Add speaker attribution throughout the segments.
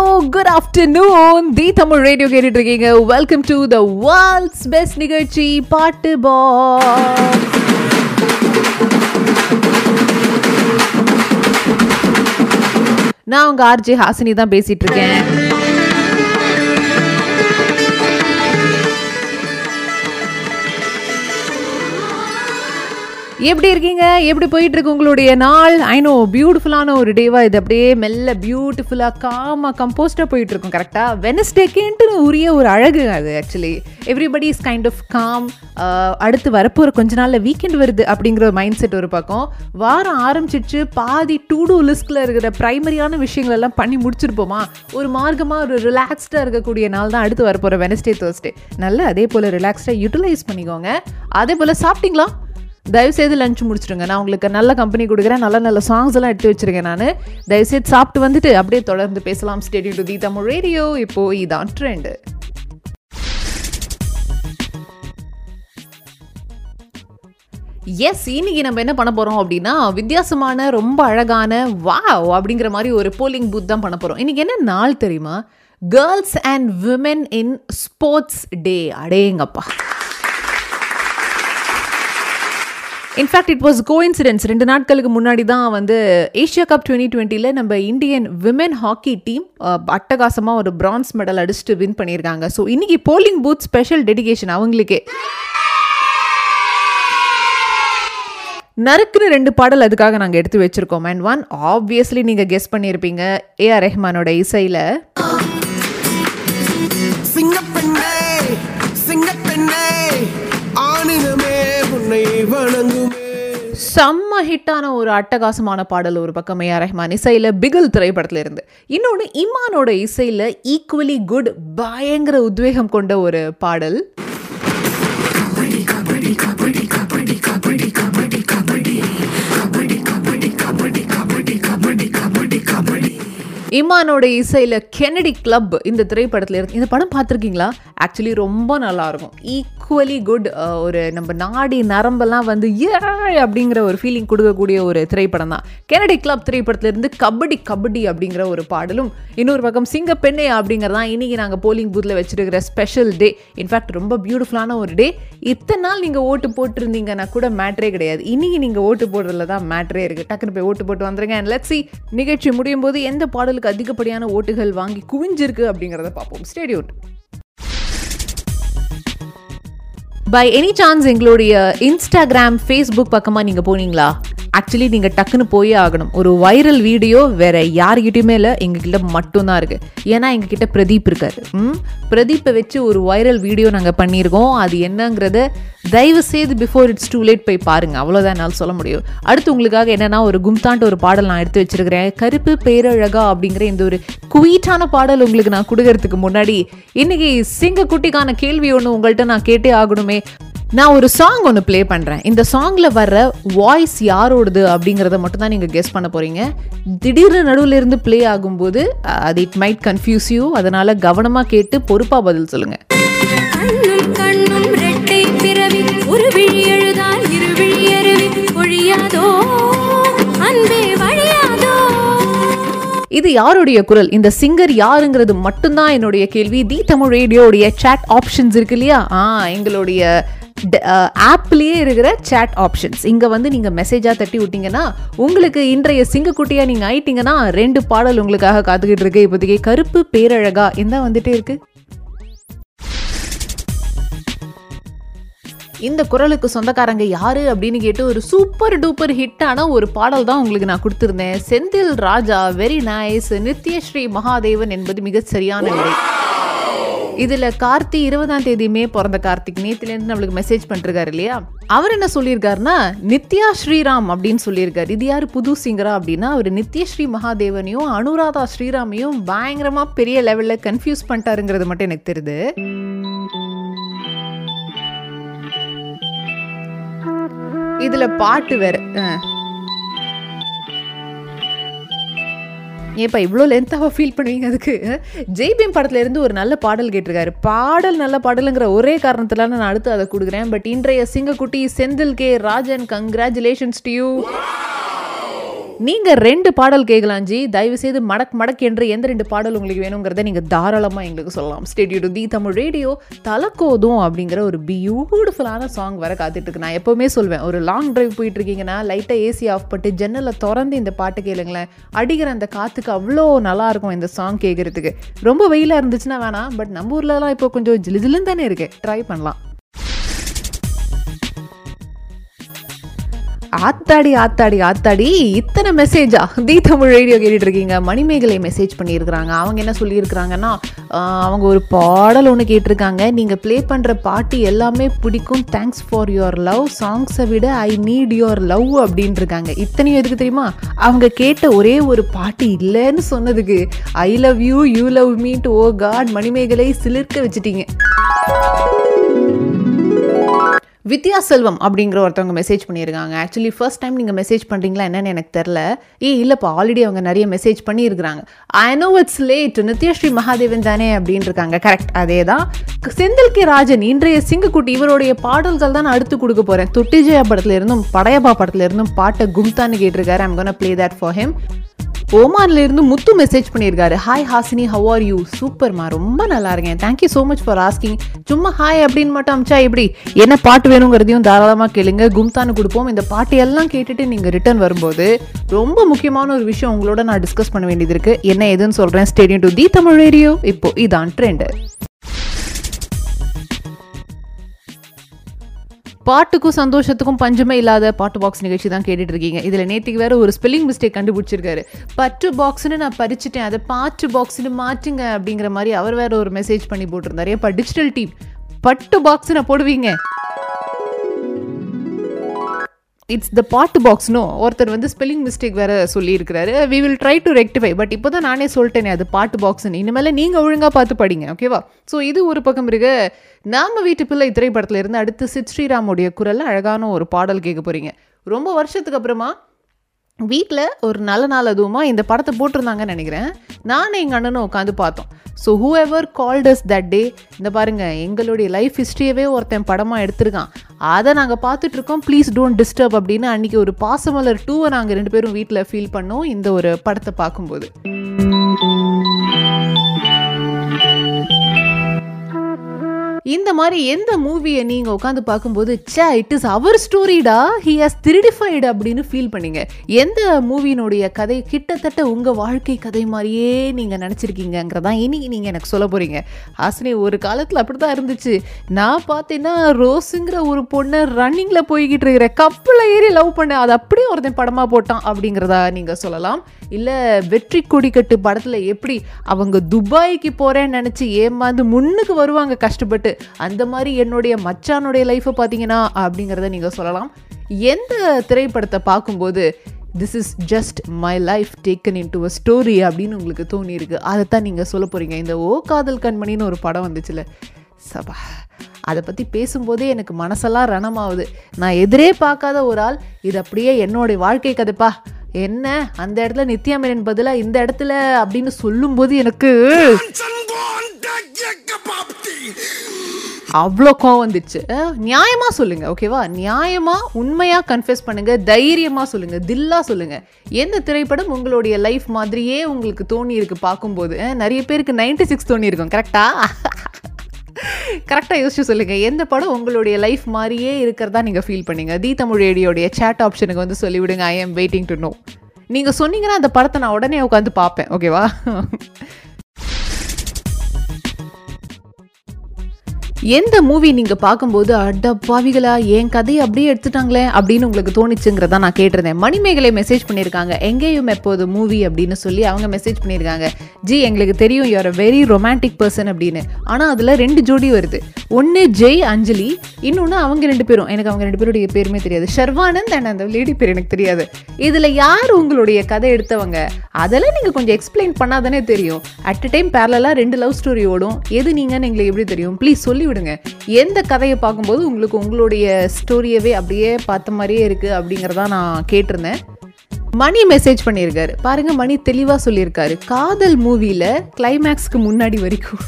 Speaker 1: Hello good afternoon the Tamil radio கேட்டுட்டு இருக்கீங்க welcome to the world's best நிகழ்ச்சி பாட்டு பா நான் உங்க ஆர்ஜே ஹாசினி தான் பேசிட்டு இருக்கேன் எப்படி இருக்கீங்க? எப்படி போயிட்டு இருக்கு உங்களுடைய நாள்? ஐ நோ பியூட்டிஃபுல்லான ஒரு டேவா இது. அப்படியே மெல்ல பியூட்டிஃபுல்லாக காமா கம்போஸ்டாக போயிட்டு இருக்கும் கரெக்டாக வெனஸ்டேக்கேன்ட்டு உரிய ஒரு அழகு அது actually everybody is kind of calm அடுத்து வரப்போகிற கொஞ்ச நாளில் வீக்கெண்ட் வருது அப்படிங்கிற ஒரு மைண்ட் செட் ஒரு பக்கம். வாரம் ஆரம்பிச்சிச்சு பாதி டூ டூ லிஸ்ட்டில் இருக்கிற ப்ரைமரியான விஷயங்கள் எல்லாம் பண்ணி முடிச்சிருப்போமா? ஒரு மார்க்கமாக ஒரு ரிலாக்ஸ்டாக இருக்கக்கூடிய நாள் தான் அடுத்து வரப்போகிற வெனஸ்டே தேர்ஸ்டே நல்லா அதே போல் ரிலாக்ஸ்டாக யூட்டிலைஸ் பண்ணிக்கோங்க. அதே போல் சாப்பிட்டீங்களா? தயவுசெய்து லஞ்ச் முடிச்சிடுங்க. நான் உங்களுக்கு நல்ல கம்பெனி கொடுக்குறேன். நல்ல நல்ல சாங்ஸ் எல்லாம் எடுத்து வச்சிருக்கேன் நான். தயவுசெய்து சாப்பிட்டு வந்துட்டு அப்படியே தொடர்ந்து பேசலாம். Stadium to the Tamil radio இப்போ இதான் ட்ரெண்டு எஸ் இன்னைக்கு நம்ம என்ன பண்ண போகிறோம் அப்படின்னா வித்தியாசமான ரொம்ப அழகான வாவ் அப்படிங்கிற மாதிரி ஒரு போலிங் பூத் தான் பண்ண போகிறோம் இன்றைக்கி என்ன நாள் தெரியுமா? Girls and women in sports day அடேங்கப்பா. In fact it was co coincidence ரெண்டு நாட்களுக்கு முன்னாடி தான் வந்து ஏஷியா கப் டுவெண்ட்டி டுவெண்ட்டியில் நம்ம இந்தியன் விமென் ஹாக்கி டீம் அட்டகாசமாக ஒரு பிரான்ஸ் மெடல் அடிச்சுட்டு வின் பண்ணியிருக்காங்க. ஸோ இன்னைக்கு போலிங் பூத் ஸ்பெஷல் டெடிகேஷன் அவங்களுக்கே. நறுக்குன்னு ரெண்டு பாடல் அதுக்காக நாங்கள் எடுத்து வச்சிருக்கோம். அண்ட் ஒன் ஆப்வியஸ்லி நீங்கள் கெஸ் பண்ணியிருப்பீங்க. ஏஆர் ரஹ்மானோட இசையில். செம்ம ஹிட்டான ஒரு அட்டகாசமான பாடல் ஒரு பக்கம் ஏஆர் ரஹ்மான் இசையில் பிகில் திரைப்படத்தில் இருந்து இன்னொன்று இமானோட இசையில் ஈக்குவலி குட் பயங்கர உத்வேகம் கொண்ட ஒரு பாடல். இமானோட இசையில் கெனடி கிளப் இந்த திரைப்படத்தில் இருந்து இந்த படம் பார்த்துருக்கீங்களா? ஆக்சுவலி ரொம்ப நல்லா இருக்கும் ஈக்குவலி குட் ஒரு நம்ம நாடி நரம்பெல்லாம் வந்து ஏ அப்படிங்கிற ஒரு ஃபீலிங் கொடுக்கக்கூடிய ஒரு திரைப்படம் தான். கெனடி கிளப் திரைப்படத்திலிருந்து கபடி கபடி அப்படிங்கிற ஒரு பாடலும் இன்னொரு பக்கம் சிங்க பெண்ணே அப்படிங்கிறதான் இன்னைக்கு நாங்கள் போலிங் பூத்தில் வச்சிருக்கிற ஸ்பெஷல் டே இன்ஃபேக்ட் ரொம்ப பியூட்டிஃபுல்லான ஒரு டே இத்தனை நாள் நீங்கள் ஓட்டு போட்டிருந்தீங்கன்னா கூட மேட்ரே கிடையாது. இன்னைக்கு நீங்கள் ஓட்டு போடுறதுல தான் மேட்ரே இருக்குது டக்குன்னு போய் ஓட்டு போட்டு வந்துருங்க. அண்ட் லெட்ஸி நிகழ்ச்சி முடியும் போது எந்த பாடலுக்கு அதிகப்படியான ஓட்டுகள் வாங்கி குவிஞ்சிருக்கு அப்படிங்கிறத பார்ப்போம். ஸ்டேடியோட் பை எனி சான்ஸ் எங்களுடைய இன்ஸ்டாகிராம் ஃபேஸ்புக் பக்கமாக நீங்கள் போனீங்களா? ஆக்சுவலி நீங்கள் டக்குன்னு போயே ஆகணும். ஒரு வைரல் வீடியோ வேற யார்கிட்டயுமே இல்லை எங்ககிட்ட மட்டும்தான் இருக்குது ஏன்னா எங்ககிட்ட பிரதீப் இருக்காரு. பிரதீப்பை வச்சு ஒரு வைரல் வீடியோ நாங்கள் பண்ணியிருக்கோம். அது என்னங்கிறத தயவு செய்து பிஃபோர் இட்ஸ் டூ லேட் போய் பாருங்க. அவ்வளோதான் என்னால் சொல்ல முடியும். அடுத்து உங்களுக்காக என்னென்னா ஒரு கும்தான்ட்டு ஒரு பாடல் நான் எடுத்து வச்சிருக்கிறேன். கருப்பு பேரழகா அப்படிங்கிற இந்த ஒரு குவீட்டான பாடல் உங்களுக்கு நான் கொடுக்கறதுக்கு முன்னாடி இன்னைக்கு சிங்க குட்டிக்கான கேள்வி ஒன்று உங்கள்கிட்ட நான் கேட்டே ஆகணுமே. நான் ஒரு சாங் ஒன்று ப்ளே பண்ணுறேன் இந்த சாங்கில் வர்ற வாய்ஸ் யாரோடது அப்படிங்கிறத மட்டும் தான் நீங்கள் கெஸ் பண்ண போகிறீங்க திடீர்னு நடுவில் இருந்து ப்ளே ஆகும்போது அது இட் மைட் கன்ஃபியூஸ் யூ அதனால் கவனமாக கேட்டு பொறுப்பாக பதில் சொல்லுங்கள் இது யாருடைய குரல்? இந்த சிங்கர் யாருங்கிறது மட்டும்தான் என்னுடைய கேள்வி. தி தமிழ் ரேடியோடைய chat ஆப்ஷன்ஸ் இருக்கு இல்லையா? ஆ எங்களுடைய ஆப்லேயே இருக்கிற சேட் ஆப்ஷன்ஸ் இங்கே வந்து நீங்கள் மெசேஜாக தட்டி விட்டீங்கன்னா உங்களுக்கு இன்றைய சிங்கக்குட்டியாக நீங்கள் ஆயிட்டீங்கன்னா ரெண்டு பாடல் உங்களுக்காக காத்துக்கிட்டு இருக்கு. இப்போதைக்கு கருப்பு பேரழகா என்ன வந்துட்டே இருக்கு. இந்த குரலுக்கு சொந்தக்காரங்க யாரு அப்படின்னு கேட்டு ஒரு சூப்பர் டூப்பர் ஹிட்டான ஒரு பாடல் தான் உங்களுக்கு நான் கொடுத்துருந்தேன். செந்தில் ராஜா வெரி நைஸ் நித்யஸ்ரீ மகாதேவன் என்பது மிக சரியான நிலை. இதுல கார்த்தி இருபதாம் தேதியுமே பிறந்த கார்த்திக் நேத்துலேருந்து நம்மளுக்கு மெசேஜ் பண்ணிருக்காரு இல்லையா? அவர் என்ன சொல்லியிருக்காருன்னா நித்யா ஸ்ரீராம் அப்படின்னு சொல்லியிருக்காரு இது யாரு புது சிங்கரா அப்படின்னா அவர் நித்யஸ்ரீ மகாதேவனையும் அனுராதா ஸ்ரீராமையும் பயங்கரமா பெரிய லெவல்ல கன்ஃபியூஸ் பண்ணிட்டாருங்கிறது மட்டும் எனக்கு தெரியுது. இதுல பாட்டு வேற அஹ். ஏப்பா இவ்வளோ லென்த்தாக ஃபீல் பண்ணுவீங்க அதுக்கு? ஜெய்பீம் படத்துலேருந்து ஒரு நல்ல பாடல் கேட்டிருக்காரு. பாடல் நல்ல பாடலுங்கிற ஒரே காரணத்தில் நான் அடுத்து அதை கொடுக்குறேன். பட் இன்றைய சிங்கக்குட்டி Senthil K. Rajan congratulations to you நீங்கள் ரெண்டு பாடல் கேட்கலாம் ஜி தயவு செய்து மடக் மடக் என்று எந்த ரெண்டு பாடல் உங்களுக்கு வேணுங்கிறத நீங்கள் தாராளமாக எங்களுக்கு சொல்லலாம். ஸ்டேடியோ தி தமிழ் ரேடியோ தலக்கோதும் அப்படிங்கிற ஒரு பியூட்டிஃபுல்லான சாங் வர காத்துட்ருக்கு. நான் எப்போவுமே சொல்வேன் ஒரு லாங் ட்ரைவ் போயிட்டுருக்கீங்கன்னா லைட்டாக ஏசி ஆஃப் பண்ணிட்டு ஜன்னலை திறந்து இந்த பாட்டு கேளுங்களேன். அடிக்கிற அந்த காற்றுக்கு அவ்வளோ நல்லாயிருக்கும் இந்த சாங் கேட்குறதுக்கு ரொம்ப வெயிலாக இருந்துச்சுன்னா வேணாம் பட் நம்ம ஊர்லலாம் இப்போ கொஞ்சம் ஜிலு ஜிலுன்னு தானே இருக்குது ட்ரை பண்ணலாம். ஆத்தாடி ஆத்தாடி ஆத்தாடி. இத்தனை மெசேஜா தி தமிழ் ரேடியோ கேட்டுட்டு இருக்கீங்க மணிமேகலை மெசேஜ் பண்ணியிருக்கிறாங்க. அவங்க என்ன சொல்லியிருக்கிறாங்கன்னா அவங்க ஒரு பாடல் ஒன்று கேட்டிருக்காங்க. நீங்கள் ப்ளே பண்ணுற பாட்டு எல்லாமே பிடிக்கும். தேங்க்ஸ் ஃபார் யுவர் லவ் சாங்ஸை விட ஐ நீட் யுவர் லவ் அப்படின்ட்டு இருக்காங்க இத்தனையும் எதுக்கு தெரியுமா? அவங்க கேட்ட ஒரே ஒரு பாட்டு இல்லைன்னு சொன்னதுக்கு. I love you you love me too oh god Manimegalai சிலிர்க்க வச்சுட்டீங்க. வித்யா செல்வம் அப்படிங்கிற ஒருத்தவங்க மெசேஜ் பண்ணியிருக்காங்க. ஆக்சுவலி ஃபர்ஸ்ட் டைம் நீங்கள் மெசேஜ் பண்ணுறீங்களா என்னன்னு எனக்கு தெரில ஏ இல்லைப்பா ஆல்ரெடி அவங்க நிறைய மெசேஜ் பண்ணியிருக்கிறாங்க. I know it's late Nithyashree Mahadevan தானே அப்படின்னு இருக்காங்க கரெக்ட் அதே தான் செந்தில் கே ராஜன் இன்றைய சிங்கக்குட்டி இவருடைய பாடல்கள் தான் நான் அடுத்து கொடுக்க போகிறேன் துட்டிஜயா படத்துல இருந்தும் படையப்பா படத்துல இருந்தும் பாட்டை கும்தான்னு கேட்டிருக்காரு. I'm gonna play that for him ஓமான்ல இருந்து முத்து மெசேஜ் பண்ணியிருக்காரு. Hi Hasini how are you சூப்பர்மா ரொம்ப நல்லா இருக்கேன். Thank you so much for asking சும்மா ஹாய் அப்படின்னு மட்டும் அமிச்சா எப்படி? என்ன பாட்டு வேணுங்கிறதையும் தாராளமாக கேளுங்க. கும்தான்னு கொடுப்போம். இந்த பாட்டு எல்லாம் கேட்டுட்டு நீங்கள் ரிட்டர்ன் வரும்போது ரொம்ப முக்கியமான ஒரு விஷயம் உங்களோட நான் டிஸ்கஸ் பண்ண வேண்டியது இருக்கு. என்ன எதுன்னு சொல்கிறேன் stadium to the Tamil radio. இப்போ இதான் ட்ரெண்டு பாட்டுக்கும் சந்தோஷத்துக்கும் பஞ்சமே இல்லாத பாட்டு பாக்ஸ் நிகழ்ச்சி தான் கேட்டுட்டு இருக்கீங்க இதில் நேற்றுக்கு வேற ஒரு ஸ்பெல்லிங் மிஸ்டேக் கண்டுபிடிச்சிருக்காரு. பட்டு பாக்ஸ்னு நான் படிச்சுட்டேன் அதை பாட்டு பாக்ஸ்னு மாற்றுங்க அப்படிங்கிற மாதிரி அவர் வேற ஒரு மெசேஜ் பண்ணி போட்டிருந்தாரு. ஏன் டிஜிட்டல் டீம் பட்டு பாக்ஸ் நான் போடுவீங்க. இட்ஸ் த பாட்டு பாக்ஸ்னோ ஒருத்தர் வந்து ஸ்பெல்லிங் மிஸ்டேக் வேறு சொல்லியிருக்கிறாரு. We will try to rectify but இப்போ தான் நானே சொல்லிட்டேனே அது பாட்டு பாக்ஸ்னு இனிமேல் நீங்கள் ஒழுங்காக பார்த்து படிங்க ஓகேவா ஸோ இது ஒரு பக்கம் இருக்க. நாம வீட்டு பிள்ளை திரைப்படத்தில் இருந்து அடுத்து சித் ஸ்ரீராமுடைய குரலில் அழகான ஒரு பாடல் கேட்க போகிறீங்க ரொம்ப வருஷத்துக்கு அப்புறமா வீட்டில் ஒரு நல்ல நாள் அதுவுமா இந்த படத்தை போட்டிருந்தாங்கன்னு நினைக்கிறேன். நானும் எங்கள் அண்ணனும் உட்காந்து பார்த்தோம். So whoever called us that day இந்த பாருங்க எங்களுடைய லைஃப் ஹிஸ்ட்ரியவே ஒருத்தன் படமாக எடுத்திருக்கான். அதை நாங்கள் பார்த்துட்ருக்கோம் ப்ளீஸ் டோன்ட் டிஸ்டர்ப் அப்படின்னு அன்றைக்கி ஒரு பாசமலர் டூவை நாங்கள் ரெண்டு பேரும் வீட்டில் ஃபீல் பண்ணோம் இந்த ஒரு படத்தை பார்க்கும்போது. இந்த மாதிரி எந்த மூவியை நீங்கள் உட்காந்து பார்க்கும்போது சே இட் இஸ் அவர் ஸ்டோரிடா ஹி ஹாஸ் திருடிஃபைடு அப்படின்னு ஃபீல் பண்ணீங்க. எந்த மூவியினுடைய கதை கிட்டத்தட்ட உங்கள் வாழ்க்கை கதை மாதிரியே நீங்கள் நினச்சிருக்கீங்கிறதான் இன்னைக்கு நீங்கள் எனக்கு சொல்ல போகிறீங்க ஹாசினி ஒரு காலத்தில் அப்படி தான் இருந்துச்சு. நான் பார்த்தீங்கன்னா ரோஸுங்கிற ஒரு பொண்ணை ரன்னிங்கில் போய்கிட்டு இருக்கிற கப்பில் ஏறி லவ் பண்ண அது அப்படியே ஒருத்தன் படமாக போட்டான் அப்படிங்கிறதா நீங்கள் சொல்லலாம். இல்லை வெற்றி கொடிக்கட்டு படத்தில் எப்படி அவங்க துபாய்க்கு போகிறேன்னு நினச்சி ஏமாந்து முன்னுக்கு வருவாங்க கஷ்டப்பட்டு அந்த மாதிரி என்னுடைய மச்சானுடைய லைஃப்பை பார்த்தீங்கன்னா அப்படிங்கிறத நீங்கள் சொல்லலாம். எந்த திரைப்படத்தை பார்க்கும்போது this is just my life taken into a story அப்படின்னு உங்களுக்கு தோணியிருக்கு அதைத்தான் நீங்கள் சொல்ல போகிறீங்க இந்த ஓ காதல் கண்மணின்னு ஒரு படம் வந்துச்சுல. சபா அதை பற்றி பேசும்போதே எனக்கு மனசெல்லாம் ரணமாகுது நான் எதிரே பார்க்காத ஒரு ஆள் இது அப்படியே என்னுடைய வாழ்க்கை கதைப்பா. என்ன? அந்த இடத்துல நித்யா மேனன் பதிலாக இந்த இடத்துல அப்படின்னு சொல்லும்போது எனக்கு அவ்வளோ கோவம் வந்துச்சு. நியாயமாக சொல்லுங்கள் ஓகேவா நியாயமாக உண்மையாக கன்ஃபியூஸ் பண்ணுங்கள் தைரியமாக சொல்லுங்கள் தில்லா சொல்லுங்கள் எந்த திரைப்படம் உங்களுடைய லைஃப் மாதிரியே உங்களுக்கு தோணி இருக்கு பார்க்கும்போது? நிறைய பேருக்கு 96 சிக்ஸ் தோணி இருக்கும் கரெக்டாக கரெக்டாக யோசிச்சு சொல்லுங்கள் எந்த படம் உங்களுடைய லைஃப் மாதிரியே இருக்கிறதா நீங்கள் ஃபீல் பண்ணீங்க? தி தமிழ் ரேடியோடைய சேட் ஆப்ஷனுக்கு வந்து சொல்லிவிடுங்க I am waiting to know நீங்கள் சொன்னீங்கன்னா அந்த படத்தை நான் உடனே உட்காந்து பார்ப்பேன் ஓகேவா எந்த மூவி நீங்கள் பார்க்கும்போது அடப்பாவிகளா பாவிகளா என் கதையை அப்படியே எடுத்துட்டாங்களே அப்படின்னு உங்களுக்கு தோணுச்சுங்கிறத நான் கேட்டிருந்தேன். மணிமேகலை மெசேஜ் பண்ணியிருக்காங்க. எங்கேயும் எப்போது மூவி அப்படின்னு சொல்லி அவங்க மெசேஜ் பண்ணியிருக்காங்க. ஜி எங்களுக்கு தெரியும் you are a very romantic person அப்படின்னு. ஆனால் அதில் ரெண்டு ஜோடி வருது. ஒன்று ஜெய் அஞ்சலி. இன்னொன்று அவங்க ரெண்டு பேரும். எனக்கு அவங்க ரெண்டு பேருடைய பேருமே தெரியாது. ஷர்வானந்த் அண்ட் அந்த லேடி பேர் எனக்கு தெரியாது. இதில் யார் உங்களுடைய கதை எடுத்தவங்க? அதெல்லாம் நீங்கள் கொஞ்சம் எக்ஸ்பிளைன் பண்ணாதானே தெரியும். அட் அ டைம் பேரலாக ரெண்டு லவ் ஸ்டோரி ஓடும். எது நீங்கன்னு எங்களுக்கு எப்படி தெரியும்? ப்ளீஸ் சொல்லி விடுங்க. எந்த கதையை பார்க்கும்போது உங்களுக்கு உங்களுடைய ஸ்டோரியவே அப்படியே பார்த்த மாதிரியே இருக்குது அப்படிங்கிறதா நான் கேட்டிருந்தேன். மணி மெசேஜ் பண்ணியிருக்காரு பாருங்க மணி தெளிவாக சொல்லியிருக்காரு. காதல் மூவியில் கிளைமேக்ஸ்க்கு முன்னாடி வரைக்கும்.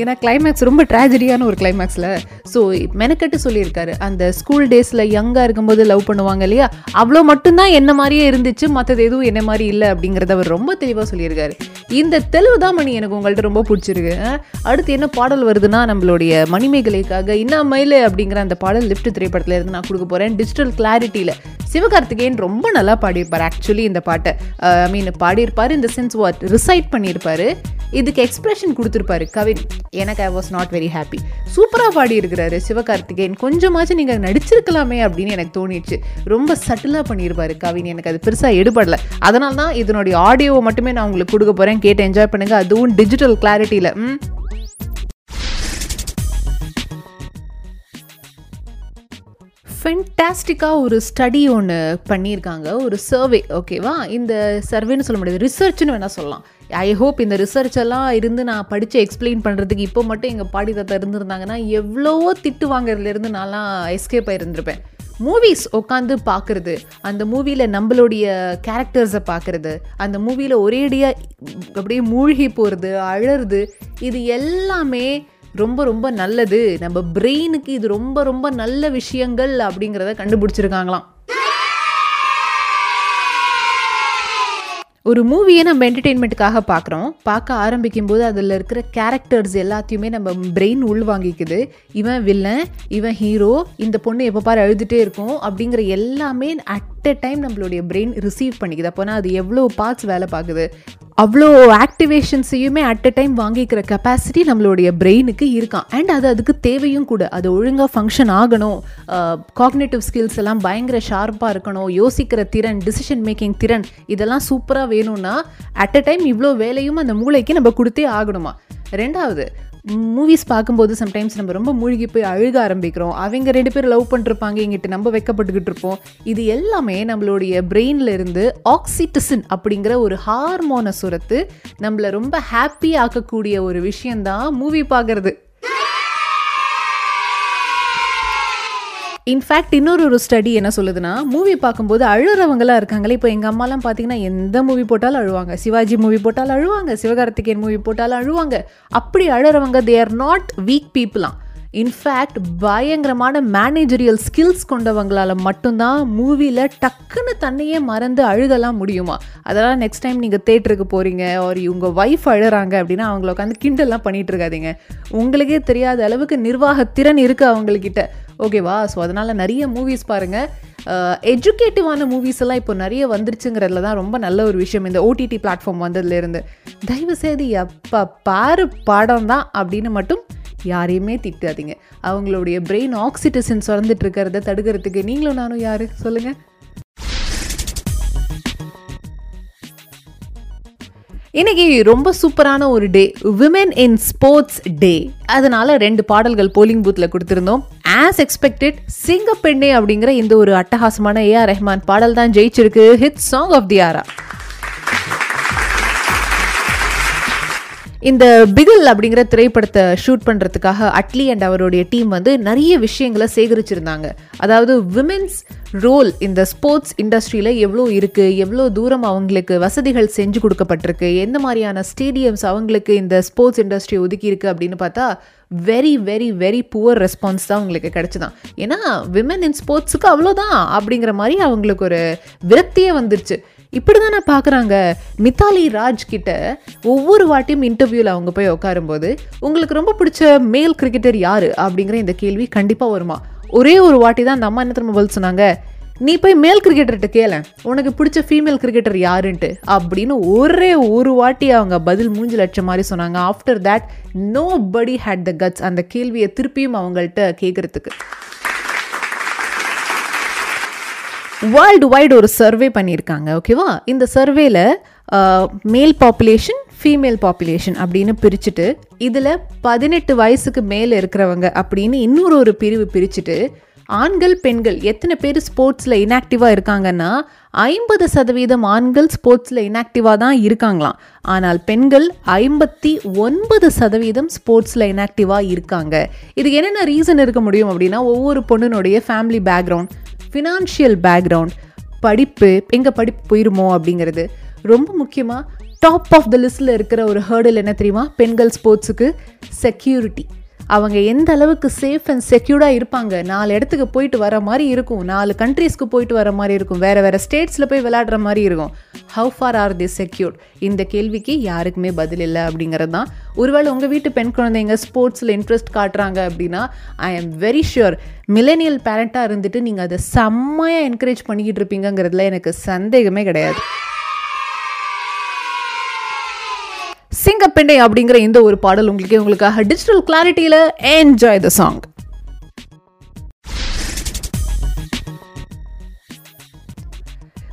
Speaker 1: ஏன்னா கிளைமேக்ஸ் ரொம்ப ட்ராஜடியான ஒரு கிளைமேக்ஸில் ஸோ மெனக்கட்டு சொல்லியிருக்காரு. அந்த ஸ்கூல் டேஸில் யங்காக இருக்கும்போது லவ் பண்ணுவாங்க இல்லையா? அவ்வளோ மட்டும்தான் என்ன மாதிரியே இருந்துச்சு மற்றது எதுவும் என்ன மாதிரி இல்லை அப்படிங்கிறத அவர் ரொம்ப தெளிவாக சொல்லியிருக்காரு. இந்த தெளிவு தான் மணி எனக்கு உங்கள்கிட்ட ரொம்ப பிடிச்சிருக்கு. அடுத்து என்ன பாடல் வருதுன்னா நம்மளுடைய மணிமேகலைக்காக இன்னா மயிலு அப்படிங்கிற அந்த பாடல் லிஃப்ட் திரைப்படத்தில் இருந்து நான் கொடுக்க போகிறேன் டிஜிட்டல் கிளாரிட்டியில் சிவகார்த்திகேயன் ரொம்ப நல்லா பாடியிருப்பார். ஆக்சுவலி இந்த பாட்டை ஐ மீன் பாடியிருப்பார் இந்த சென்ஸ் வாட் ரிசைட் பண்ணியிருப்பாரு. இதுக்கு எக்ஸ்பிரஷன் கொடுத்துருப்பாரு கவின். எனக்கு I was not very happy சூப்பராக பாடியிருக்கிறாரு சிவகார்த்திகேயன். கொஞ்சமாச்சும் நீங்கள் நடிச்சிருக்கலாமே அப்படின்னு எனக்கு தோணிடுச்சு. ரொம்ப சட்டிலாக பண்ணியிருப்பாரு கவின். எனக்கு அது பெருசாக எடுபடலை. அதனால தான் இதனுடைய ஆடியோவை மட்டுமே நான் உங்களுக்கு கொடுக்க போகிறேன் கேட்டு என்ஜாய் பண்ணுங்கள் அதுவும் டிஜிட்டல் கிளாரிட்டியில் ஃபென்டாஸ்டிக்காக ஒரு ஸ்டடி ஒன்று பண்ணியிருக்காங்க. ஒரு சர்வே ஓகேவா இந்த சர்வேன்னு சொல்ல முடியாது. ரிசர்ச்னு வேணால் சொல்லலாம். ஐ ஹோப் இந்த ரிசர்ச் எல்லாம் இருந்து நான் படித்து எக்ஸ்பிளைன் பண்ணுறதுக்கு இப்போ மட்டும் எங்கள் பாடி தாத்தா இருந்திருந்தாங்கன்னா எவ்வளவோ திட்டு வாங்குறதுலேருந்து நான்லாம் எஸ்கேப் ஆயிருந்திருப்பேன். மூவிஸ் உட்காந்து பார்க்குறது அந்த மூவியில் நம்மளுடைய கேரக்டர்ஸை பார்க்குறது அந்த மூவியில் ஒரேடியாக அப்படியே மூழ்கி போகிறது அழறது இது எல்லாமே ரொம்ப ரொம்ப நல்லது. நம்ம பிரெயினுக்கு இது ரொம்ப ரொம்ப நல்ல விஷயங்கள் அப்படிங்கிறத கண்டுபிடிச்சிருக்காங்களாம். ஒரு மூவியை நம்ம என்டர்டெயின்மெண்ட்டுக்காக பார்க்குறோம். பார்க்க ஆரம்பிக்கும் போது அதில் இருக்கிற கேரக்டர்ஸ் எல்லாத்தையுமே நம்ம பிரெயின் உள்வாங்கிக்குது. இவன் வில்லன் இவன் ஹீரோ இந்த பொண்ணு எப்போ பாரு அழுதுகிட்டே இருக்கும் அப்படிங்கிற எல்லாமே அட் எ டைம் நம்மளுடைய பிரெயின் ரிசீவ் பண்ணிக்குது. அப்போனா அது எவ்வளோ பார்ட்ஸ் வேலை பார்க்குது? அவ்வளோ ஆக்டிவேஷன்ஸையுமே அட் எ டைம் வாங்கிக்கிற கெப்பாசிட்டி நம்மளுடைய பிரெயினுக்கு இருக்கான் அண்ட் அது அதுக்கு தேவையும் கூட. அது ஒழுங்காக ஃபங்க்ஷன் ஆகணும். காக்னேட்டிவ் ஸ்கில்ஸ் எல்லாம் பயங்கர ஷார்ப்பாக இருக்கணும். யோசிக்கிற திறன் டிசிஷன் மேக்கிங் திறன் இதெல்லாம் சூப்பராக வேணும்னா அட் எ டைம் இவ்வளோ வேலையும் அந்த மூளைக்கு நம்ம கொடுத்தே ஆகணுமா? ரெண்டாவது மூவிஸ் பார்க்கும்போது சம்டைம்ஸ் நம்ம ரொம்ப மூழ்கி போய் அழுக ஆரம்பிக்கிறோம். அவங்க ரெண்டு பேரும் லவ் பண்ணிருப்பாங்க எங்கிட்ட நம்ம வெக்கப்பட்டுக்கிட்டு இருப்போம். இது எல்லாமே நம்மளுடைய பிரெயின்ல இருந்து ஆக்சிட்டசின் அப்படிங்கிற ஒரு ஹார்மோனை சுரத்து நம்மளை ரொம்ப ஹாப்பி ஆக்கக்கூடிய ஒரு விஷயம்தான் மூவி பார்க்கறது. இன்ஃபேக்ட் இன்னொரு ஒரு ஸ்டடி என்ன சொல்லுதுன்னா மூவி பார்க்கும்போது அழுறவங்களாம் இருக்காங்களே. இப்போ எங்கள் அம்மாலாம் பார்த்தீங்கன்னா எந்த மூவி போட்டாலும் அழுவாங்க. சிவாஜி மூவி போட்டாலும் அழுவாங்க. சிவகார்த்திகேயன் மூவி போட்டாலும் அழுவாங்க. அப்படி அழுறவங்க தே ஆர் நாட் வீக் பீப்புளாம் இன்ஃபேக்ட் பயங்கரமான மேனேஜரியல் ஸ்கில்ஸ் கொண்டவங்களால மட்டும்தான் மூவியில் டக்குன்னு தன்னையே மறந்து அழுகலாம் முடியுமா? அதெல்லாம் நெக்ஸ்ட் டைம் நீங்கள் தேட்டருக்கு போகிறீங்க ஒரு உங்கள் ஒய்ஃப் அழுறாங்க அப்படின்னா அவங்கள உட்காந்து கிண்டல்லாம் பண்ணிகிட்டு இருக்காதீங்க. உங்களுக்கே தெரியாத அளவுக்கு நிர்வாக திறன் இருக்குது அவங்கக்கிட்ட ஓகேவா? ஸோ அதனால் நிறைய மூவிஸ் பாருங்கள் எஜுகேட்டிவான மூவிஸ் எல்லாம் இப்போ நிறைய வந்துருச்சுங்கிறதுல தான் ரொம்ப நல்ல ஒரு விஷயம் இந்த ஓடிடி பிளாட்ஃபார்ம் வந்ததுலேருந்து. தயவு செய்து எப்போ பாரு படம் தான் அப்படின்னு மட்டும் யாரையுமே திட்டாதீங்க. அவங்களுடைய பிரெயின் ஆக்சிடிசன் சுரந்துட்டு இருக்கிறத தடுக்கிறதுக்கு நீங்களும் நானும் யாரு? சொல்லுங்க. இன்றைக்கி ரொம்ப சூப்பரான ஒரு டே விமென் இன் ஸ்போர்ட்ஸ் டே அதனால் ரெண்டு பாடல்கள் போலிங் பூத்தில் கொடுத்துருந்தோம். ஆஸ் எக்ஸ்பெக்டட் சிங்கப்பெண்ணே அப்படிங்கிற இந்த ஒரு அட்டகாசமான ஏஆர் ரஹ்மான் பாடல் தான் ஜெயிச்சிருக்கு. Hit song of the era இந்த பிகில் அப்படிங்கிற திரைப்படத்தை ஷூட் பண்ணுறதுக்காக அட்லி அண்ட் அவருடைய டீம் வந்து நிறைய விஷயங்களை சேகரிச்சிருந்தாங்க. அதாவது விமென்ஸ் ரோல் இந்த ஸ்போர்ட்ஸ் இண்டஸ்ட்ரியில் எவ்வளோ இருக்குது எவ்வளோ தூரம் அவங்களுக்கு வசதிகள் செஞ்சு கொடுக்கப்பட்டிருக்கு எந்த மாதிரியான ஸ்டேடியம்ஸ் அவங்களுக்கு இந்த ஸ்போர்ட்ஸ் இண்டஸ்ட்ரி ஒதுக்கி இருக்கு அப்படின்னு பார்த்தா very very very poor response தான் உங்களுக்கு கிடச்சிதான். ஏன்னா விமன் இன் ஸ்போர்ட்ஸுக்கு அவ்வளோதான் அப்படிங்கிற மாதிரி அவங்களுக்கு ஒரு விரக்தியே வந்துருச்சு. இப்படி தானே பார்க்குறாங்க மித்தாலி ராஜ் கிட்ட ஒவ்வொரு வாட்டியும் இன்டர்வியூவில் அவங்க போய் உட்காரும்போது உங்களுக்கு ரொம்ப பிடிச்ச மேல் கிரிக்கெட்டர் யார்? அப்படிங்கிற இந்த கேள்வி கண்டிப்பாக வருமா? ஒரே ஒரு வாட்டி தான் அந்த அம்மா என்ன திரும்ப பதில் சொன்னாங்க? நீ போய் மேல் கிரிக்கெட்டர்கிட்ட கேள. உனக்கு பிடிச்ச ஃபீமேல் கிரிக்கெட்டர் யாருன்ட்டு. அப்படின்னு ஒரே ஒரு வாட்டி அவங்க பதில் மூஞ்சி லட்சம் மாதிரி சொன்னாங்க. After that nobody had the guts அந்த கேள்வியை திருப்பியும் அவங்கள்ட்ட கேட்குறதுக்கு வேர்ல்டு வைடு ஒரு சர்வே பண்ணியிருக்காங்க ஓகேவா இந்த சர்வேல மேல் பாப்புலேஷன் ஃபீமேல் பாப்புலேஷன் அப்படின்னு பிரிச்சுட்டு இதில் பதினெட்டு வயசுக்கு மேலே இருக்கிறவங்க அப்படின்னு இன்னொரு ஒரு பிரிவு பிரிச்சுட்டு ஆண்கள் பெண்கள் எத்தனை பேர் ஸ்போர்ட்ஸில் இன்ஆக்டிவாக இருக்காங்கன்னா ஐம்பது சதவீதம் ஆண்கள் ஸ்போர்ட்ஸில் இன்ஆக்டிவாக தான் இருக்காங்களாம். ஆனால் பெண்கள் ஐம்பத்தி ஒன்பது சதவீதம் ஸ்போர்ட்ஸில் இன்ஆக்டிவாக இருக்காங்க. இதுக்கு என்னென்ன ரீசன் இருக்க முடியும் அப்படின்னா ஒவ்வொரு பொண்ணுனுடைய ஃபேமிலி பேக்ரவுண்ட் ஃபினான்ஷியல் பேக்ரவுண்ட் படிப்பு எங்கே படிப்பு போயிருமோ அப்படிங்கிறது. ரொம்ப முக்கியமாக டாப் ஆஃப் த லிஸ்ட்டில் இருக்கிற ஒரு ஹேர்டில் என்ன தெரியுமா? பெண்கள் ஸ்போர்ட்ஸுக்கு செக்யூரிட்டி அவங்க எந்த அளவுக்கு சேஃப் அண்ட் செக்யூர்டாக இருப்பாங்க? நாலு இடத்துக்கு போயிட்டு வர மாதிரி இருக்கும். நாலு கண்ட்ரீஸ்க்கு போயிட்டு வர மாதிரி இருக்கும். வேறு வேறு ஸ்டேட்ஸில் போய் விளையாடுற மாதிரி இருக்கும். How far are they secured இந்த கேள்விக்கு யாருக்குமே பதில் இல்லை அப்படிங்கிறது தான். ஒருவேளை உங்கள் வீட்டு பெண் குழந்தைங்க ஸ்போர்ட்ஸில் இன்ட்ரெஸ்ட் காட்டுறாங்க அப்படின்னா I am very sure millennial பேரண்ட்டாக இருந்துட்டு நீங்கள் அதை செம்மையாக என்கரேஜ் பண்ணிக்கிட்டு இருப்பீங்கிறதுல எனக்கு சந்தேகமே கிடையாது. சிங்கப்பெண்டை அப்படிங்கிற இந்த ஒரு பாடல் உங்களுக்கு உங்களுக்காக digital கிளாரிட்டியில் enjoy the song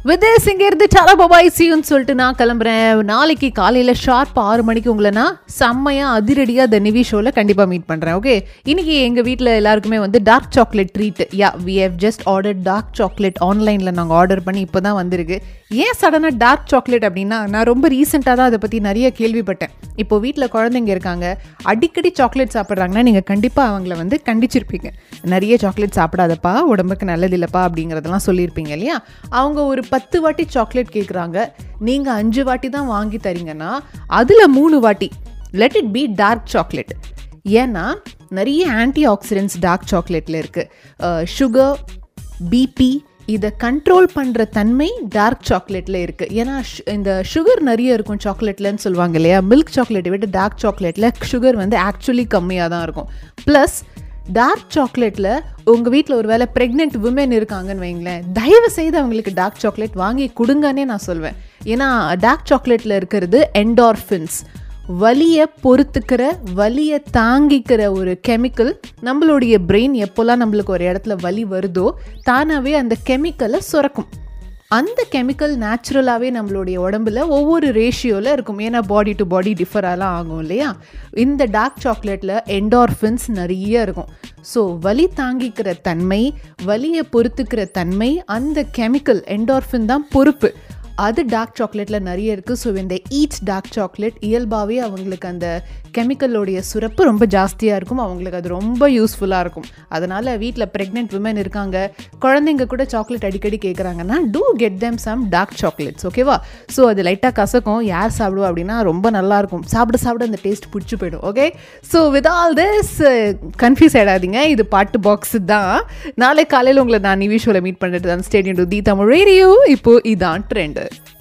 Speaker 1: with the சிங்கேருந்து டாரா பபாய் சியூன்னு சொல்லிட்டு நான் கிளம்புறேன். நாளைக்கு காலையில் ஷார்ப் ஆறு மணிக்கு உங்களை நான் செம்மையாக அதிரடியாக த நிவி ஷோவில் கண்டிப்பாக மீட் பண்ணுறேன் ஓகே இன்னைக்கு எங்கள் வீட்டில் எல்லாருக்குமே வந்து dark chocolate treat yeah we have just order dark chocolate ஆன்லைனில் நாங்கள் ஆர்டர் பண்ணி இப்போ தான் வந்திருக்கு. ஏன் சடனாக டார்க் சாக்லேட் அப்படின்னா நான் ரொம்ப ரீசெண்டாக தான் அதை பற்றி நிறைய கேள்விப்பட்டேன். இப்போ வீட்டில் குழந்தைங்க இருக்காங்க அடிக்கடி சாக்லேட் சாப்பிட்றாங்கன்னா நீங்கள் கண்டிப்பாக அவங்கள வந்து கண்டிச்சிருப்பீங்க. நிறைய சாக்லேட் சாப்பிடாதப்பா உடம்புக்கு நல்லதில்லப்பா அப்படிங்கிறதெல்லாம் சொல்லியிருப்பீங்க இல்லையா? அவங்க ஒரு பத்து வாட்டி சாக்லேட் கேட்குறாங்க நீங்கள் அஞ்சு வாட்டி தான் வாங்கி தரீங்கன்னா அதில் மூணு வாட்டி let it be dark chocolate ஏன்னா நிறைய ஆன்டி ஆக்சிடென்ட்ஸ் டார்க் சாக்லேட்டில் இருக்குது சுகர் பிபி இதை கண்ட்ரோல் பண்ணுற தன்மை டார்க் சாக்லேட்டில் இருக்குது ஏன்னா இந்த சுகர் நிறைய இருக்கும் சாக்லேட்லன்னு சொல்லுவாங்க இல்லையா? மில்க் சாக்லேட்டை விட டார்க் சாக்லேட்டில் சுகர் வந்து ஆக்சுவலி கம்மியாக தான் இருக்கும். ப்ளஸ் டார்க் சாக்லேட்டில் உங்கள் வீட்டில் ஒரு வேளை ப்ரெக்னென்ட் உமன் இருக்காங்கன்னு வைங்களேன் தயவு செய்து அவங்களுக்கு டார்க் சாக்லேட் வாங்கி கொடுங்கன்னே நான் சொல்வேன். ஏன்னா டார்க் சாக்லேட்டில் இருக்கிறது என்டார்ஃபின்ஸ் வலியை பொறுத்துக்கிற வலியை தாங்கிக்கிற ஒரு கெமிக்கல் நம்மளுடைய பிரெயின் எப்போல்லாம் நம்மளுக்கு ஒரு இடத்துல வலி வருதோ தானாகவே அந்த கெமிக்கலை சுரக்கும். அந்த கெமிக்கல் நேச்சுரலாகவே நம்மளுடைய உடம்புல ஒவ்வொரு ரேஷியோவில் இருக்கும். ஏன்னா பாடி டு பாடி டிஃபராகலாம் ஆகும் இல்லையா? இந்த டார்க் சாக்லேட்டில் என்டார்ஃபின்ஸ் நிறைய இருக்கும். ஸோ வலி தாங்கிக்கிற தன்மை வலியை பொறுத்துக்கிற தன்மை அந்த கெமிக்கல் என்டார்ஃபின் தான் பொறுப்பு. அது டார்க் சாக்லேட்டில் நிறைய இருக்குது ஸோ இந்த ஈட் டார்க் சாக்லேட் இயல்பாகவே அவங்களுக்கு அந்த கெமிக்கலோடைய சுரப்பு ரொம்ப ஜாஸ்தியாக இருக்கும். அவங்களுக்கு அது ரொம்ப யூஸ்ஃபுல்லாக இருக்கும். அதனால் வீட்டில் ப்ரெக்னென்ட் விமன் இருக்காங்க. குழந்தைங்க கூட சாக்லேட் அடிக்கடி கேட்குறாங்கன்னா to get them some dark chocolates ஓகேவா ஸோ அது லைட்டாக கசக்கும். யார் சாப்பிடுவோம் அப்படின்னா ரொம்ப நல்லாயிருக்கும் சாப்பிட சாப்பிட அந்த டேஸ்ட் பிடிச்சி போயிடும் okay so with all this confuse ஆகிடாதீங்க இது பாட்டு பாக்ஸ் தான். நாளை காலையில் உங்களை நான் நிவி ஷோவில் மீட் பண்ணிட்டு தான். Stadium to the Tamil radio இப்போ இதான் ட்ரெண்டு it.